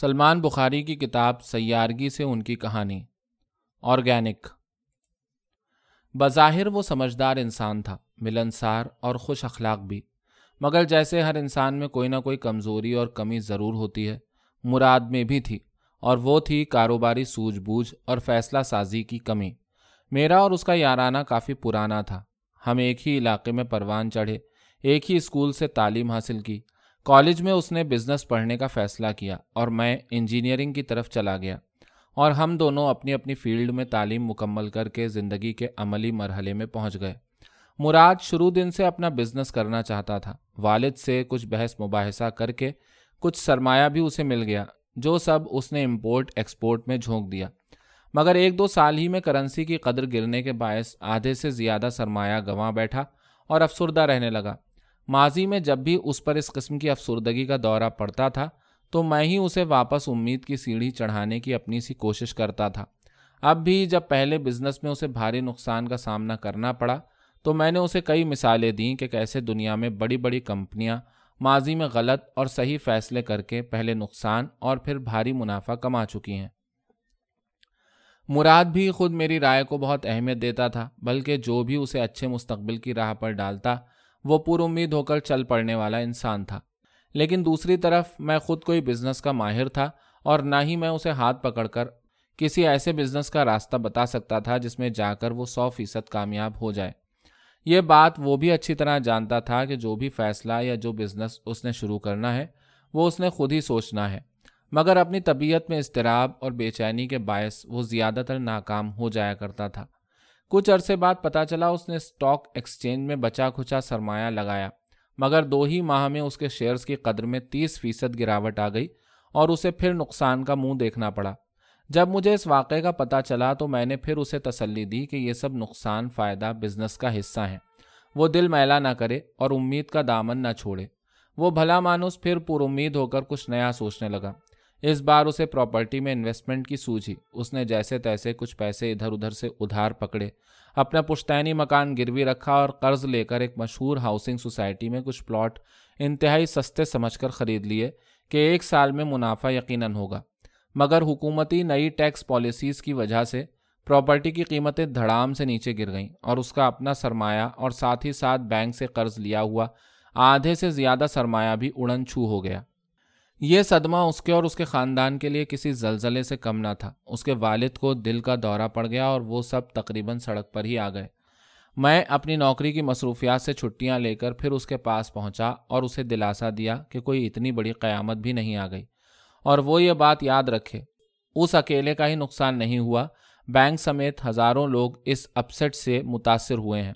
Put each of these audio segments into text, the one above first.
سلمان بخاری کی کتاب سیارگی سے ان کی کہانی۔ آرگینک۔ بظاہر وہ سمجھدار انسان تھا، ملنسار اور خوش اخلاق بھی۔ مگر جیسے ہر انسان میں کوئی نہ کوئی کمزوری اور کمی ضرور ہوتی ہے، مراد میں بھی تھی اور وہ تھی کاروباری سوجھ بوجھ اور فیصلہ سازی کی کمی۔ میرا اور اس کا یارانہ کافی پرانا تھا۔ ہم ایک ہی علاقے میں پروان چڑھے، ایک ہی اسکول سے تعلیم حاصل کی۔ کالج میں اس نے بزنس پڑھنے کا فیصلہ کیا اور میں انجینئرنگ کی طرف چلا گیا اور ہم دونوں اپنی اپنی فیلڈ میں تعلیم مکمل کر کے زندگی کے عملی مرحلے میں پہنچ گئے۔ مراد شروع دن سے اپنا بزنس کرنا چاہتا تھا۔ والد سے کچھ بحث مباحثہ کر کے کچھ سرمایہ بھی اسے مل گیا جو سب اس نے امپورٹ ایکسپورٹ میں جھونک دیا۔ مگر ایک دو سال ہی میں کرنسی کی قدر گرنے کے باعث آدھے سے زیادہ سرمایہ گنوا بیٹھا اور افسردہ رہنے لگا۔ ماضی میں جب بھی اس پر اس قسم کی افسردگی کا دورہ پڑتا تھا، تو میں ہی اسے واپس امید کی سیڑھی چڑھانے کی اپنی سی کوشش کرتا تھا۔ اب بھی جب پہلے بزنس میں اسے بھاری نقصان کا سامنا کرنا پڑا، تو میں نے اسے کئی مثالیں دیں کہ کیسے دنیا میں بڑی بڑی کمپنیاں ماضی میں غلط اور صحیح فیصلے کر کے پہلے نقصان اور پھر بھاری منافع کما چکی ہیں۔ مراد بھی خود میری رائے کو بہت اہمیت دیتا تھا، بلکہ جو بھی اسے اچھے مستقبل کی راہ پر ڈالتا وہ پر امید ہو کر چل پڑنے والا انسان تھا۔ لیکن دوسری طرف میں خود کوئی بزنس کا ماہر تھا اور نہ ہی میں اسے ہاتھ پکڑ کر کسی ایسے بزنس کا راستہ بتا سکتا تھا جس میں جا کر وہ سو فیصد کامیاب ہو جائے۔ یہ بات وہ بھی اچھی طرح جانتا تھا کہ جو بھی فیصلہ یا جو بزنس اس نے شروع کرنا ہے، وہ اس نے خود ہی سوچنا ہے۔ مگر اپنی طبیعت میں اضطراب اور بے چینی کے باعث وہ زیادہ تر ناکام ہو جایا کرتا تھا۔ کچھ عرصے بعد پتا چلا اس نے اسٹاک ایکسچینج میں بچا کھچا سرمایہ لگایا، مگر دو ہی ماہ میں اس کے شیئرز کی قدر میں تیس فیصد گراوٹ آ گئی اور اسے پھر نقصان کا منہ دیکھنا پڑا۔ جب مجھے اس واقعے کا پتہ چلا تو میں نے پھر اسے تسلی دی کہ یہ سب نقصان فائدہ بزنس کا حصہ ہیں۔ وہ دل میلا نہ کرے اور امید کا دامن نہ چھوڑے۔ وہ بھلا مانوس پھر پر امید ہو کر کچھ نیا سوچنے لگا۔ اس بار اسے پراپرٹی میں انویسٹمنٹ کی سوجھی۔ اس نے جیسے تیسے کچھ پیسے ادھر ادھر سے ادھار پکڑے۔ اپنا پشتینی مکان گروی رکھا اور قرض لے کر ایک مشہور ہاؤسنگ سوسائٹی میں کچھ پلاٹ انتہائی سستے سمجھ کر خرید لیے کہ ایک سال میں منافع یقیناً ہوگا۔ مگر حکومتی نئی ٹیکس پالیسیز کی وجہ سے پراپرٹی کی قیمتیں دھڑام سے نیچے گر گئیں اور اس کا اپنا سرمایہ اور ساتھ ہی ساتھ بینک سے قرض لیا ہوا آدھے سے زیادہ سرمایہ بھی اڑن چھو ہو گیا۔ یہ صدمہ اس کے اور اس کے خاندان کے لیے کسی زلزلے سے کم نہ تھا۔ اس کے والد کو دل کا دورہ پڑ گیا اور وہ سب تقریباً سڑک پر ہی آ گئے۔ میں اپنی نوکری کی مصروفیات سے چھٹیاں لے کر پھر اس کے پاس پہنچا اور اسے دلاسا دیا کہ کوئی اتنی بڑی قیامت بھی نہیں آ گئی۔ اور وہ یہ بات یاد رکھے، اس اکیلے کا ہی نقصان نہیں ہوا۔ بینک سمیت ہزاروں لوگ اس اپسٹ سے متاثر ہوئے ہیں۔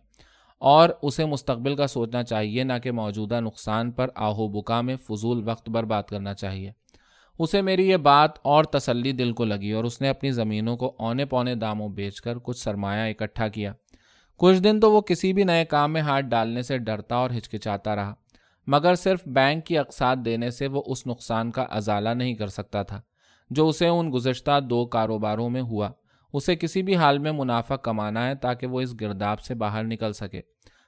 اور اسے مستقبل کا سوچنا چاہیے، نہ کہ موجودہ نقصان پر آہو بکا میں فضول وقت برباد کرنا چاہیے۔ اسے میری یہ بات اور تسلی دل کو لگی اور اس نے اپنی زمینوں کو اونے پونے داموں بیچ کر کچھ سرمایہ اکٹھا کیا۔ کچھ دن تو وہ کسی بھی نئے کام میں ہاتھ ڈالنے سے ڈرتا اور ہچکچاتا رہا، مگر صرف بینک کی اقساط دینے سے وہ اس نقصان کا ازالہ نہیں کر سکتا تھا، جو اسے ان گزشتہ دو کاروباروں میں ہوا۔ اسے کسی بھی حال میں منافع کمانا ہے تاکہ وہ اس گرداب سے باہر نکل سکے۔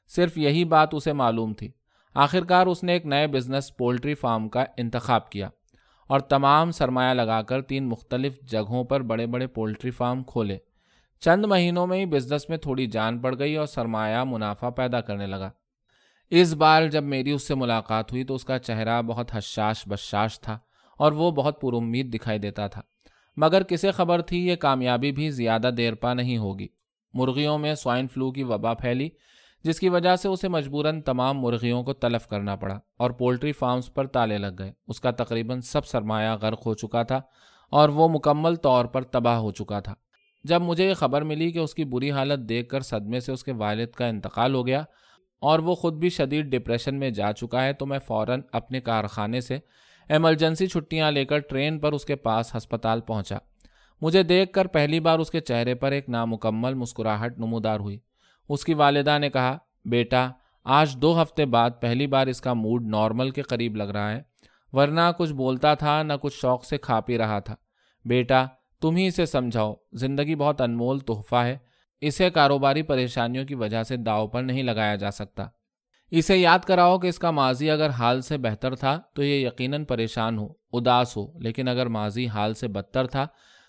صرف یہی بات اسے معلوم تھی۔ آخرکار اس نے ایک نئے بزنس پولٹری فارم کا انتخاب کیا اور تمام سرمایہ لگا کر تین مختلف جگہوں پر بڑے بڑے پولٹری فارم کھولے۔ چند مہینوں میں ہی بزنس میں تھوڑی جان پڑ گئی اور سرمایہ منافع پیدا کرنے لگا۔ اس بار جب میری اس سے ملاقات ہوئی تو اس کا چہرہ بہت حشاش بشاش تھا اور وہ بہت پر امید دکھائی دیتا تھا۔ مگر کسے خبر تھی یہ کامیابی بھی زیادہ دیر پا نہیں ہوگی۔ مرغیوں میں سوائن فلو کی وبا پھیلی، جس کی وجہ سے اسے مجبوراً تمام مرغیوں کو تلف کرنا پڑا اور پولٹری فارمز پر تالے لگ گئے۔ اس کا تقریباً سب سرمایہ غرق ہو چکا تھا اور وہ مکمل طور پر تباہ ہو چکا تھا۔ جب مجھے یہ خبر ملی کہ اس کی بری حالت دیکھ کر صدمے سے اس کے والد کا انتقال ہو گیا اور وہ خود بھی شدید ڈپریشن میں جا چکا ہے، تو میں فوراً اپنے کارخانے سے ایمرجنسی چھٹیاں لے کر ٹرین پر اس کے پاس ہسپتال پہنچا۔ مجھے دیکھ کر پہلی بار اس کے چہرے پر ایک نامکمل مسکراہٹ نمودار ہوئی۔ اس کی والدہ نے کہا، بیٹا، آج دو ہفتے بعد پہلی بار اس کا موڈ نارمل کے قریب لگ رہا ہے، ورنہ کچھ بولتا تھا، نہ کچھ شوق سے کھا پی رہا تھا۔ بیٹا، تم ہی اسے سمجھاؤ، زندگی بہت انمول تحفہ ہے، اسے کاروباری پریشانیوں کی وجہ سے داؤ پر نہیں لگایا جا سکتا۔ اسے یاد کراؤ کہ اس کا ماضی اگر حال سے بہتر تھا تو یہ یقیناً پریشان ہو، اداس ہو، لیکن اگر ماضی حال سے بدتر تھا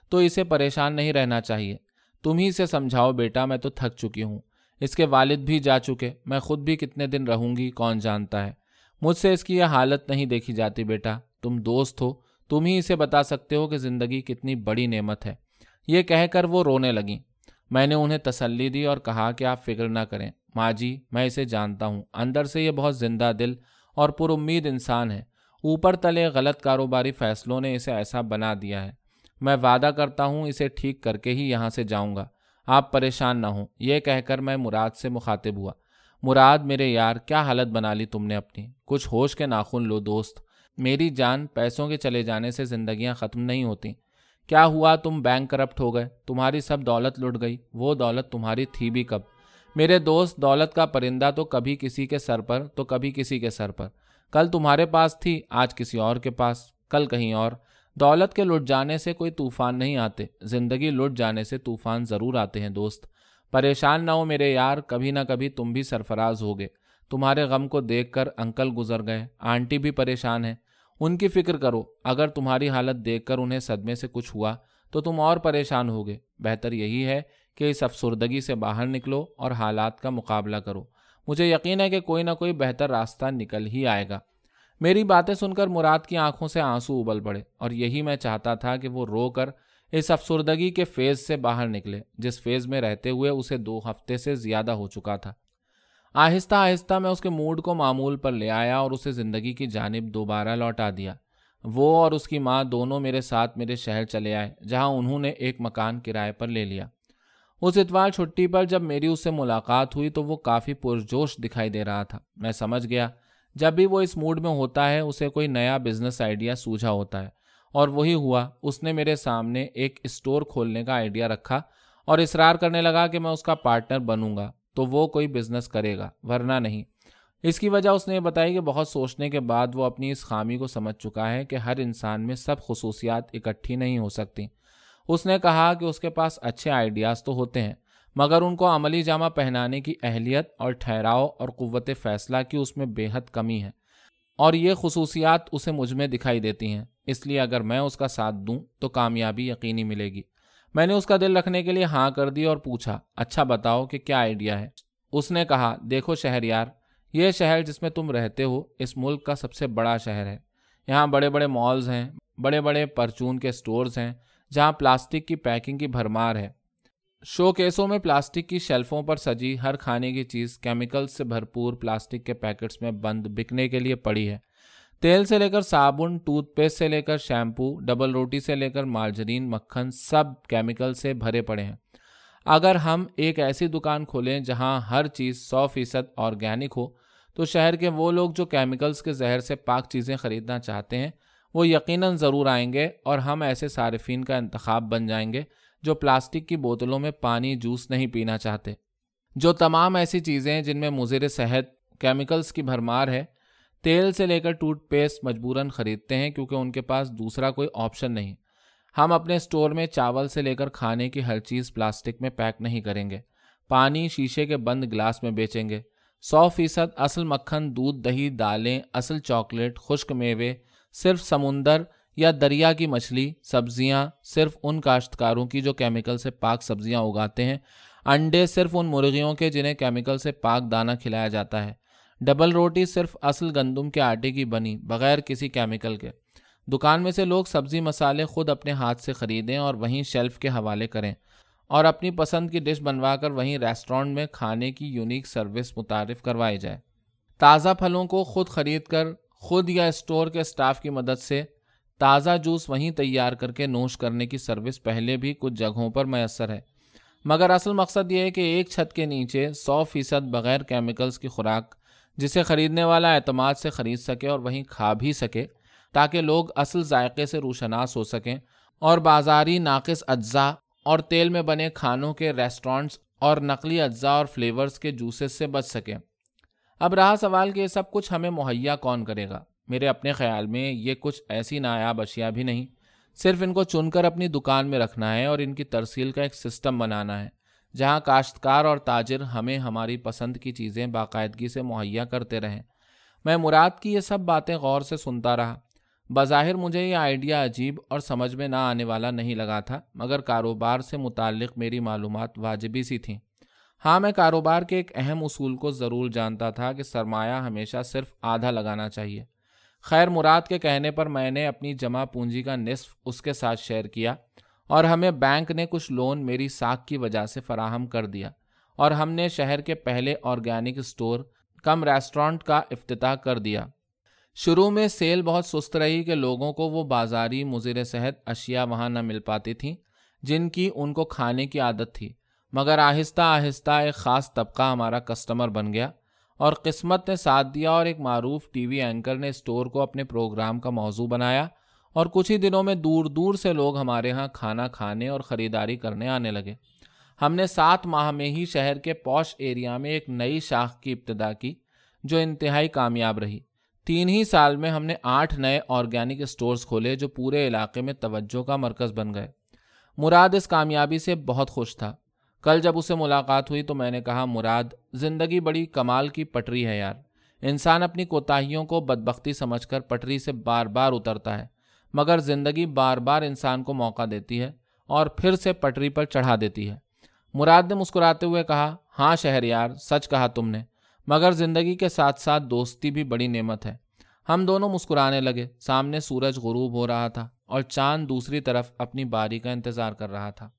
تو اسے پریشان نہیں رہنا چاہیے۔ تم ہی سے سمجھاؤ بیٹا، میں تو تھک چکی ہوں۔ اس کے والد بھی جا چکے۔ میں خود بھی کتنے دن رہوں گی، کون جانتا ہے؟ مجھ سے اس کی یہ حالت نہیں دیکھی جاتی بیٹا۔ تم دوست ہو، تم ہی اسے بتا سکتے ہو کہ زندگی کتنی بڑی نعمت ہے۔ یہ کہہ کر وہ رونے لگیں۔ میں نے انہیں تسلی دی اور کہا کہ آپ فکر نہ کریں۔ ماں جی میں اسے جانتا ہوں۔ اندر سے یہ بہت زندہ دل اور پر امید انسان ہے۔ اوپر تلے غلط کاروباری فیصلوں نے اسے ایسا بنا دیا ہے۔ میں وعدہ کرتا ہوں اسے ٹھیک کر کے ہی یہاں سے جاؤں گا۔ آپ پریشان نہ ہوں۔ یہ کہہ کر میں مراد سے مخاطب ہوا۔ مراد میرے یار، کیا حالت بنا لی تم نے اپنی؟ کچھ ہوش کے ناخن لو دوست۔ میری جان پیسوں کے چلے جانے سے زندگیاں ختم نہیں ہوتی کیا ہوا تم بینک کرپٹ ہو گئے؟ تمہاری سب دولت لٹ گئی۔ وہ دولت تمہاری تھی بھی کب؟ میرے دوست دولت کا پرندہ تو کبھی کسی کے سر پر، تو کبھی کسی کے سر پر۔ کل تمہارے پاس تھی، آج کسی اور کے پاس۔ کل کہیں اور۔ دولت کے لٹ جانے سے کوئی طوفان نہیں آتے۔ زندگی لٹ جانے سے طوفان ضرور آتے ہیں دوست۔ پریشان نہ ہو میرے یار، کبھی نہ کبھی تم بھی سرفراز ہوگے۔ تمہارے غم کو دیکھ کر انکل گزر گئے۔ آنٹی بھی پریشان ہیں۔ ان کی فکر کرو، اگر تمہاری حالت دیکھ کر انہیں صدمے سے کچھ ہوا تو تم اور پریشان ہوگے۔ بہتر یہی ہے کہ اس افسردگی سے باہر نکلو اور حالات کا مقابلہ کرو۔ مجھے یقین ہے کہ کوئی نہ کوئی بہتر راستہ نکل ہی آئے گا۔ میری باتیں سن کر مراد کی آنکھوں سے آنسو ابل پڑے اور یہی میں چاہتا تھا کہ وہ رو کر اس افسردگی کے فیز سے باہر نکلے۔ جس فیز میں رہتے ہوئے اسے دو ہفتے سے زیادہ ہو چکا تھا۔ آہستہ آہستہ میں اس کے موڈ کو معمول پر لے آیا اور اسے زندگی کی جانب دوبارہ لوٹا دیا۔ وہ اور اس کی ماں دونوں میرے ساتھ میرے شہر چلے آئے، جہاں انہوں نے ایک مکان کرائے پر لے لیا۔ اس اتوار چھٹی پر جب میری اس سے ملاقات ہوئی تو وہ کافی پرجوش دکھائی دے رہا تھا۔ میں سمجھ گیا، جب بھی وہ اس موڈ میں ہوتا ہے، اسے کوئی نیا بزنس آئیڈیا سوجھا ہوتا ہے۔ اور وہی ہوا، اس نے میرے سامنے ایک اسٹور کھولنے کا آئیڈیا رکھا اور اصرار کرنے لگا کہ میں اس کا پارٹنر بنوں گا، تو وہ کوئی بزنس کرے گا، ورنہ نہیں۔ اس کی وجہ اس نے یہ بتائی کہ بہت سوچنے کے بعد وہ اپنی اس خامی کو سمجھ چکا ہے کہ ہر انسان میں سب خصوصیات اکٹھی نہیں ہو سکتی۔ اس نے کہا کہ اس کے پاس اچھے آئیڈیاز تو ہوتے ہیں، مگر ان کو عملی جامہ پہنانے کی اہلیت اور ٹھہراؤ اور قوت فیصلہ کی اس میں بے حد کمی ہے۔ اور یہ خصوصیات اسے مجھ میں دکھائی دیتی ہیں، اس لیے اگر میں اس کا ساتھ دوں تو کامیابی یقینی ملے گی۔ میں نے اس کا دل رکھنے کے لیے ہاں کر دی اور پوچھا اچھا بتاؤ کہ کیا آئیڈیا ہے؟ اس نے کہا، دیکھو شہر یار، یہ شہر جس میں تم رہتے ہو، اس ملک کا سب سے بڑا شہر ہے۔ یہاں بڑے بڑے مالز ہیں، بڑے بڑے پرچون کے سٹورز ہیں۔ جہاں پلاسٹک کی پیکنگ کی بھرمار ہے۔ شو کیسوں میں پلاسٹک کی شیلفوں پر سجی ہر کھانے کی چیز کیمیکل سے بھرپور پلاسٹک کے پیکٹس میں بند بکنے کے لیے پڑی ہے۔ تیل سے لے کر صابن، ٹوتھ پیسٹ سے لے کر شیمپو، ڈبل روٹی سے لے کر مارجرین، مکھن سب کیمیکل سے بھرے پڑے ہیں۔ اگر ہم ایک ایسی دکان کھولیں جہاں ہر چیز سو فیصد آرگینک ہو، تو شہر کے وہ لوگ جو کیمیکلز کے زہر سے پاک چیزیں خریدنا چاہتے ہیں وہ یقیناً ضرور آئیں گے اور ہم ایسے صارفین کا انتخاب بن جائیں گے جو پلاسٹک کی بوتلوں میں پانی جوس نہیں پینا چاہتے۔ جو تمام ایسی چیزیں جن میں مضر صحت، کیمیکلز کی بھرمار ہے، تیل سے لے کر ٹوتھ پیسٹ مجبوراً خریدتے ہیں کیونکہ ان کے پاس دوسرا کوئی آپشن نہیں۔ ہم اپنے اسٹور میں چاول سے لے کر کھانے کی ہر چیز پلاسٹک میں پیک نہیں کریں گے۔ پانی شیشے کے بند گلاس میں بیچیں گے۔ سو فیصد اصل مکھن، دودھ، دہی، دالیں، اصل چاکلیٹ، خشک میوے صرف سمندر یا دریا کی مچھلی، سبزیاں صرف ان کاشتکاروں کی جو کیمیکل سے پاک سبزیاں اگاتے ہیں۔ انڈے صرف ان مرغیوں کے جنہیں کیمیکل سے پاک دانہ کھلایا جاتا ہے۔ ڈبل روٹی صرف اصل گندم کے آٹے کی بنی، بغیر کسی کیمیکل کے۔ دکان میں سے لوگ سبزی مسالے خود اپنے ہاتھ سے خریدیں اور وہیں شیلف کے حوالے کریں۔ اور اپنی پسند کی ڈش بنوا کر وہیں ریسٹورینٹ میں کھانے کی یونیک سروس متعارف کروائی جائے۔ تازہ پھلوں کو خود خرید کر خود یا اسٹور کے اسٹاف کی مدد سے تازہ جوس وہیں تیار کر کے نوش کرنے کی سروس پہلے بھی کچھ جگہوں پر میسر ہے۔ مگر اصل مقصد یہ ہے کہ ایک چھت کے نیچے سو فیصد بغیر کیمیکلز کی خوراک، جسے خریدنے والا اعتماد سے خرید سکے اور وہیں کھا بھی سکے تاکہ لوگ اصل ذائقے سے روشناس ہو سکیں اور بازاری ناقص اجزاء اور تیل میں بنے کھانوں کے ریسٹورانٹس اور نقلی اجزاء اور فلیورز کے جوسز سے بچ سکیں۔ اب رہا سوال کہ یہ سب کچھ ہمیں مہیا کون کرے گا؟ میرے اپنے خیال میں یہ کچھ ایسی نایاب اشیاء بھی نہیں۔ صرف ان کو چن کر اپنی دکان میں رکھنا ہے اور ان کی ترسیل کا ایک سسٹم بنانا ہے، جہاں کاشتکار اور تاجر ہمیں ہماری پسند کی چیزیں باقاعدگی سے مہیا کرتے رہیں۔ میں مراد کی یہ سب باتیں غور سے سنتا رہا۔ بظاہر مجھے یہ آئیڈیا عجیب اور سمجھ میں نہ آنے والا نہیں لگا تھا، مگر کاروبار سے متعلق میری معلومات واجبی سی تھیں۔ ہاں میں کاروبار کے ایک اہم اصول کو ضرور جانتا تھا کہ سرمایہ ہمیشہ صرف آدھا لگانا چاہیے۔ خیر مراد کے کہنے پر میں نے اپنی جمع پونجی کا نصف اس کے ساتھ شیئر کیا اور ہمیں بینک نے کچھ لون میری ساکھ کی وجہ سے فراہم کر دیا اور ہم نے شہر کے پہلے آرگینک اسٹور کم ریسٹورانٹ کا افتتاح کر دیا۔ شروع میں سیل بہت سست رہی کہ لوگوں کو وہ بازاری مضر صحت اشیاء وہاں نہ مل پاتی تھیں جن کی ان کو کھانے کی عادت تھی۔ مگر آہستہ آہستہ ایک خاص طبقہ ہمارا کسٹمر بن گیا اور قسمت نے ساتھ دیا اور ایک معروف ٹی وی اینکر نے اسٹور کو اپنے پروگرام کا موضوع بنایا اور کچھ ہی دنوں میں دور دور سے لوگ ہمارے ہاں کھانا کھانے اور خریداری کرنے آنے لگے۔ ہم نے سات ماہ میں ہی شہر کے پوش ایریا میں ایک نئی شاخ کی ابتدا کی جو انتہائی کامیاب رہی۔ تین ہی سال میں ہم نے آٹھ نئے آرگینک اسٹورز کھولے جو پورے علاقے میں توجہ کا مرکز بن گئے۔ مراد اس کامیابی سے بہت خوش تھا۔ کل جب اسے ملاقات ہوئی تو میں نے کہا، مراد، زندگی بڑی کمال کی پٹری ہے یار۔ انسان اپنی کوتاہیوں کو بدبختی سمجھ کر پٹری سے بار بار اترتا ہے، مگر زندگی بار بار انسان کو موقع دیتی ہے اور پھر سے پٹری پر چڑھا دیتی ہے۔ مراد نے مسکراتے ہوئے کہا ہاں شہر یار، سچ کہا تم نے، مگر زندگی کے ساتھ ساتھ دوستی بھی بڑی نعمت ہے۔ ہم دونوں مسکرانے لگے، سامنے سورج غروب ہو رہا تھا اور چاند دوسری طرف اپنی باری کا انتظار کر رہا تھا۔